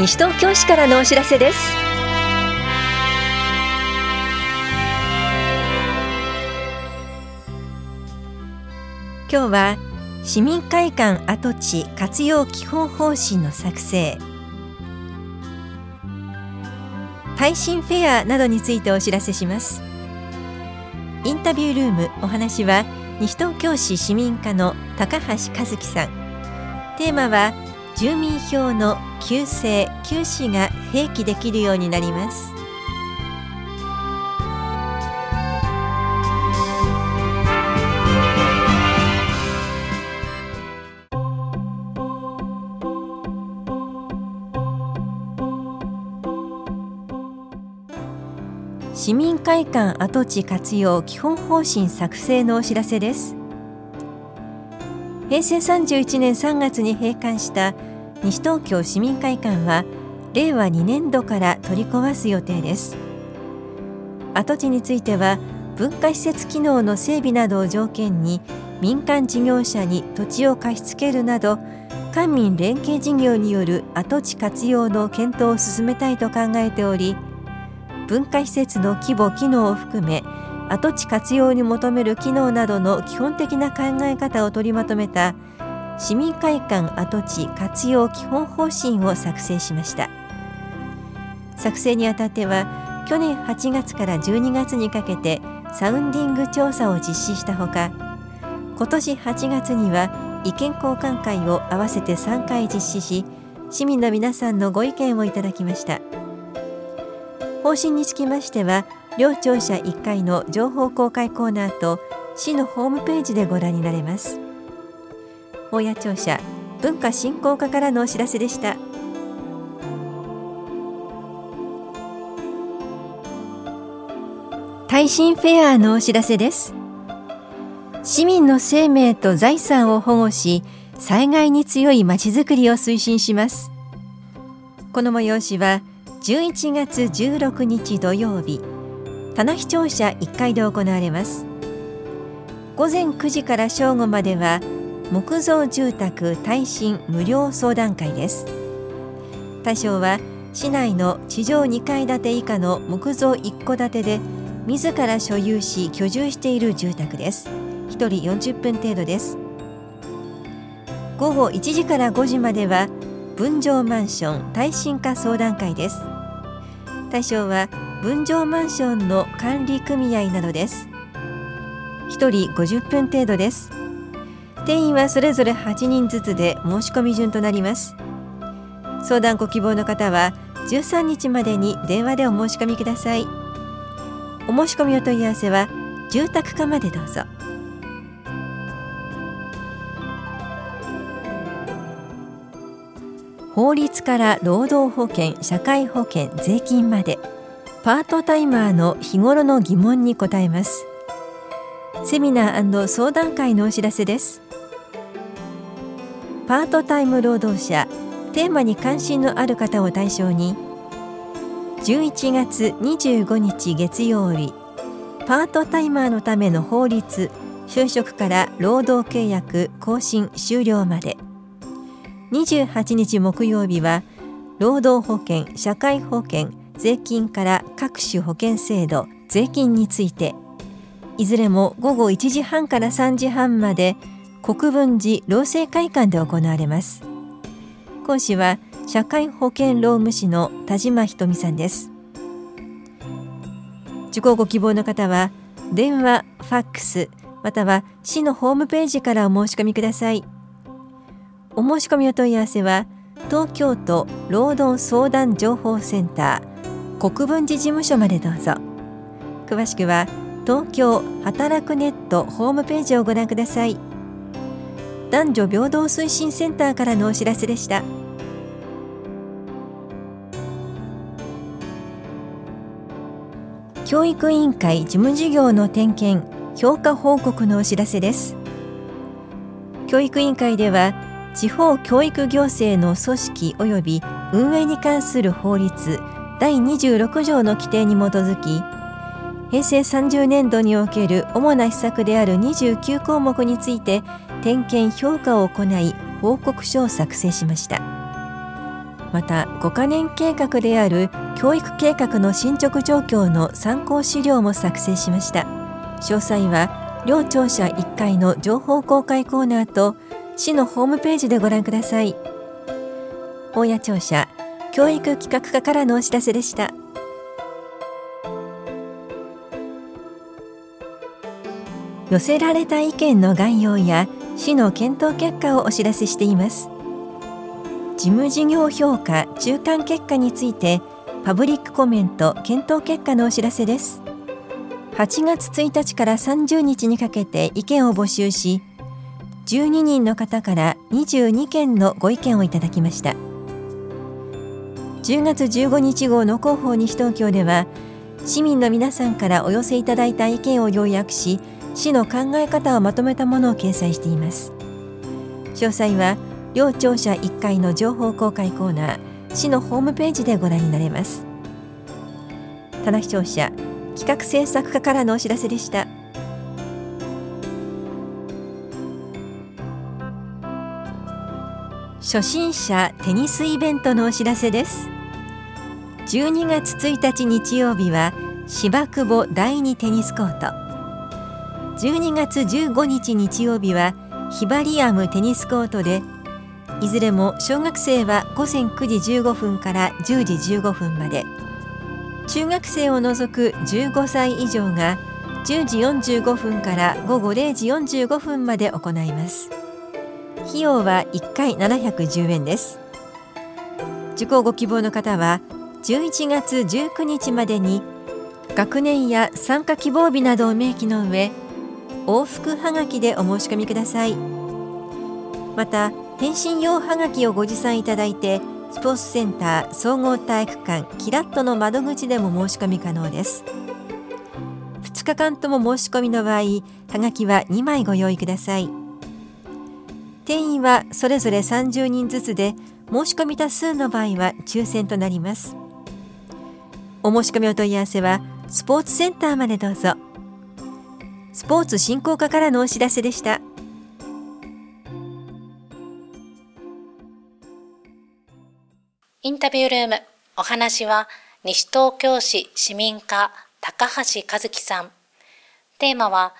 西東京市からのお知らせです。今日は市民会館跡地活用基本方針の作成。耐震フェアなどについてお知らせします。インタビュールームお話は西東京市市民課の高橋和樹さん。テーマは住民票の旧姓旧氏が併記できるようになります。市民会館跡地活用基本方針作成のお知らせです。平成31年3月に閉館した西東京市民会館は令和2年度から取り壊す予定です。跡地については文化施設機能の整備などを条件に民間事業者に土地を貸し付けるなど官民連携事業による跡地活用の検討を進めたいと考えており文化施設の規模・機能を含め跡地活用に求める機能などの基本的な考え方を取りまとめた市民会館跡地活用基本方針を作成しました。作成にあたっては去年8月から12月にかけてサウンディング調査を実施したほか今年8月には意見交換会を合わせて3回実施し市民の皆さんのご意見をいただきました。方針につきましては両庁舎1階の情報公開コーナーと市のホームページでご覧になれます。大谷庁舎文化振興課からのお知らせでした。耐震フェアのお知らせです。市民の生命と財産を保護し災害に強いまちづくりを推進します。この催しは11月16日土曜日棚視聴者1階で行われます。午前9時から正午までは木造住宅耐震無料相談会です。対象は市内の地上2階建て以下の木造1戸建てで自ら所有し居住している住宅です。1人40分程度です。午後1時から5時までは分譲マンション耐震化相談会です。対象は分譲マンションの管理組合などです。1人50分程度です。定員はそれぞれ8人ずつで申し込み順となります。相談ご希望の方は13日までに電話でお申し込みください。お申し込みお問い合わせは住宅課までどうぞ。法律から労働保険社会保険税金までパートタイマーの日頃の疑問に答えます。セミナー相談会のお知らせです。パートタイム労働者テーマに関心のある方を対象に11月25日月曜日パートタイマーのための法律就職から労働契約更新終了まで。28日木曜日は労働保険社会保険税金から各種保険制度税金について。いずれも午後1時半から3時半まで国分寺労政会館で行われます。講師は社会保険労務士の田島ひとみさんです。受講ご希望の方は電話ファックスまたは市のホームページからお申し込みください。お申し込みお問い合わせは東京都労働相談情報センター国分寺事務所までどうぞ。詳しくは東京働くネットホームページをご覧ください。男女平等推進センターからのお知らせでした。教育委員会事務事業の点検評価報告のお知らせです。教育委員会では地方教育行政の組織及び運営に関する法律第26条の規定に基づき平成30年度における主な施策である29項目について点検評価を行い報告書を作成しました。また5カ年計画である教育計画の進捗状況の参考資料も作成しました。詳細は両庁舎1階の情報公開コーナーと市のホームページでご覧ください。大谷庁舎教育企画課からのお知らせでした。寄せられた意見の概要や市の検討結果をお知らせしています。事務事業評価中間結果についてパブリックコメント検討結果のお知らせです。8月1日から30日にかけて意見を募集し12人の方から22件のご意見をいただきました。10月15日号の広報西東京では市民の皆さんからお寄せいただいた意見を要約し市の考え方をまとめたものを掲載しています。詳細は両庁舎1階の情報公開コーナー市のホームページでご覧になれます。棚視聴者企画制作課からのお知らせでした。初心者テニスイベントのお知らせです。12月1日日曜日は芝久保第二テニスコート。12月15日日曜日はヒバリアムテニスコートでいずれも小学生は午前9時15分から10時15分まで。中学生を除く15歳以上が10時45分から午後0時45分まで行います。費用は1回710円です。受講ご希望の方は11月19日までに学年や参加希望日などを明記の上往復はがきでお申し込みください。また返信用はがきをご持参いただいてスポーツセンター総合体育館キラットの窓口でも申し込み可能です。2日間とも申し込みの場合はがきは2枚ご用意ください。定員はそれぞれ30人ずつで申し込み多数の場合は抽選となります。お申し込みお問い合わせはスポーツセンターまでどうぞ。ポーツ振興課からのお知らせでした。インタビュールームお話は西東京市市民課高橋和樹さん。テーマは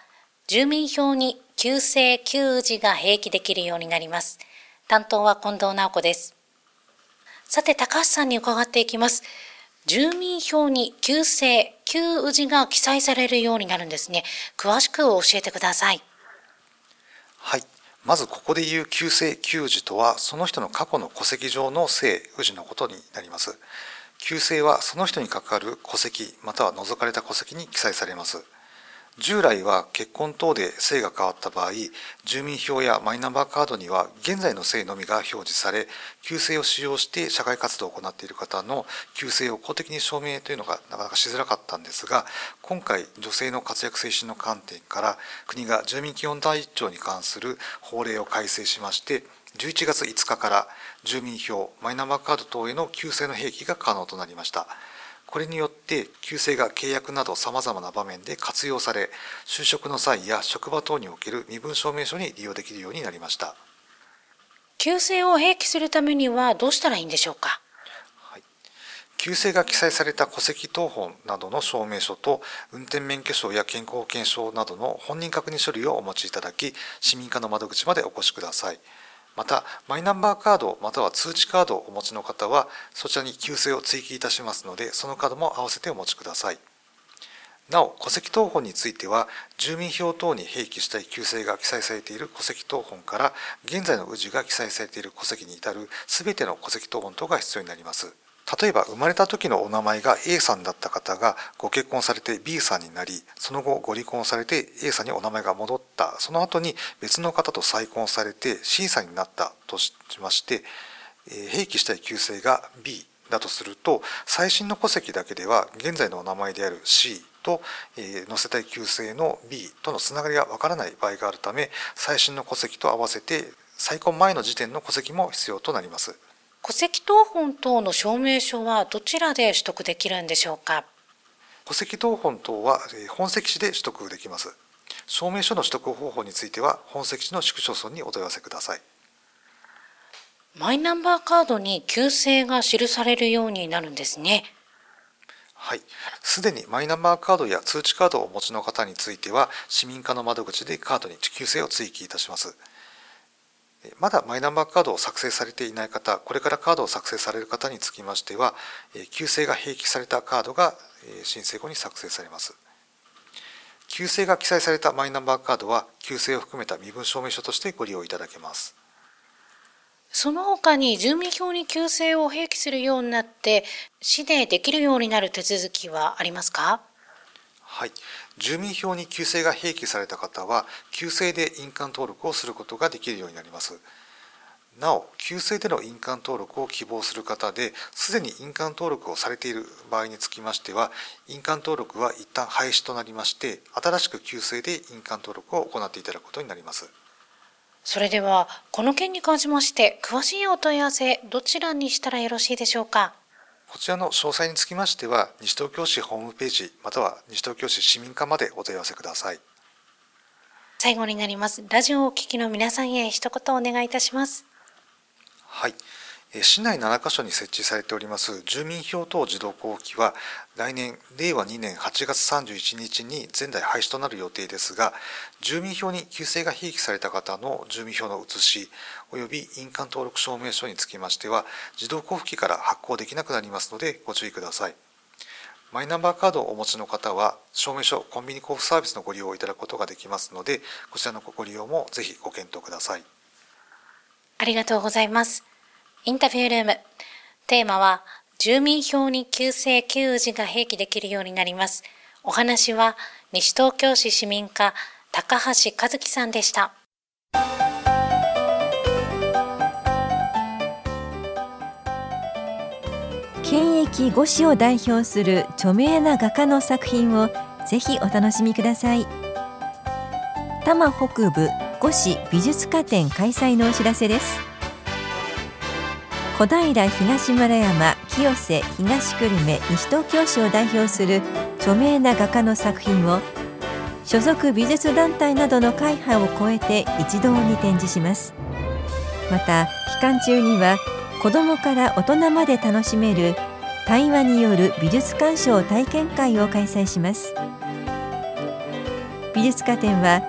住民票に旧姓旧字が併記できるようになります。担当は近藤直子です。さて高橋さんに伺っていきます。住民票に旧姓旧氏が記載されるようになるんですね。詳しく教えてください。はい。まずここで言う旧姓旧字とはその人の過去の戸籍上の姓氏のことになります。旧姓はその人に関わる戸籍または除かれた戸籍に記載されます。従来は結婚等で姓が変わった場合住民票やマイナンバーカードには現在の姓のみが表示され旧姓を使用して社会活動を行っている方の旧姓を公的に証明というのがなかなかしづらかったんですが今回女性の活躍推進の観点から国が住民基本第一条に関する法令を改正しまして11月5日から住民票マイナンバーカード等への旧姓の併記が可能となりました。これによって旧姓が契約などさまざまな場面で活用され就職の際や職場等における身分証明書に利用できるようになりました。旧姓を併記するためにはどうしたらいいんでしょうか？旧姓が記載された戸籍謄本などの証明書と運転免許証や健康保険証などの本人確認書類をお持ちいただき市民課の窓口までお越しください。またマイナンバーカードまたは通知カードをお持ちの方はそちらに旧姓を追記いたしますのでそのカードも併せてお持ちください。なお戸籍謄本については住民票等に併記したい旧姓が記載されている戸籍謄本から現在の氏が記載されている戸籍に至る全ての戸籍謄本等が必要になります。例えば生まれた時のお名前が A さんだった方がご結婚されて B さんになりその後ご離婚されて A さんにお名前が戻ったその後に別の方と再婚されて C さんになったとしまして併記したい旧姓が B だとすると最新の戸籍だけでは現在のお名前である C と、え載せたい旧姓の B とのつながりがわからない場合があるため最新の戸籍と合わせて再婚前の時点の戸籍も必要となります。戸籍謄本等の証明書はどちらで取得できるんでしょうか？戸籍謄本等は本籍地で取得できます証明書の取得方法については本籍地の市区町村にお問い合わせくださいマイナンバーカードに旧姓が記されるようになるんですね。はい、すでにマイナンバーカードや通知カードをお持ちの方については市民課の窓口でカードに旧姓を追記いたします。まだマイナンバーカードを作成されていない方、これからカードを作成される方につきましては、旧姓が併記されたカードが申請後に作成されます。旧姓が記載されたマイナンバーカードは、旧姓を含めた身分証明書としてご利用いただけます。その他に住民票に旧姓を併記するようになって、市でできるようになる手続きはありますか？はい、住民票に旧姓が併記された方は、旧姓で印鑑登録をすることができるようになります。なお、旧姓での印鑑登録を希望する方で、すでに印鑑登録をされている場合につきましては、印鑑登録は一旦廃止となりまして、新しく旧姓で印鑑登録を行っていただくことになります。それでは、この件に関しまして、詳しいお問い合わせ、どちらにしたらよろしいでしょうか？こちらの詳細につきましては、西東京市ホームページ、または西東京市市民課までお問い合わせください。最後になります。ラジオをお聞きの皆さんへ一言お願いいたします。はい。市内7カ所に設置されております住民票等自動交付機は来年令和2年8月31日に全台廃止となる予定ですが住民票に旧姓が併記された方の住民票の写し及び印鑑登録証明書につきましては自動交付機から発行できなくなりますのでご注意ください。マイナンバーカードをお持ちの方は証明書コンビニ交付サービスのご利用をいただくことができますのでこちらのご利用もぜひご検討ください。ありがとうございます。インタビュールーム。テーマは、住民票に旧姓旧字が併記できるようになります。お話は、西東京市市民課、高橋和樹さんでした。県域五市を代表する著名な画家の作品をぜひお楽しみください多摩北部五市美術家展開催のお知らせです小平東村山清瀬東久留米西東京市を代表する著名な画家の作品を所属美術団体などの会派を超えて一堂に展示します。また期間中には子どもから大人まで楽しめる対話による美術鑑賞体験会を開催します。美術家展は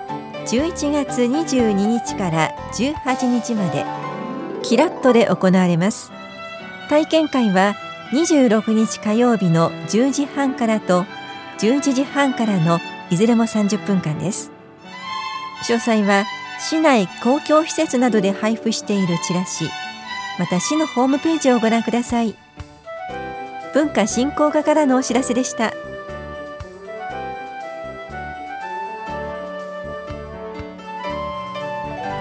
11月22日から18日まで。キラットで行われます。体験会は26日火曜日の10時半からと11時半からのいずれも30分間です。詳細は市内公共施設などで配布しているチラシまた市のホームページをご覧ください。文化振興課からのお知らせでした。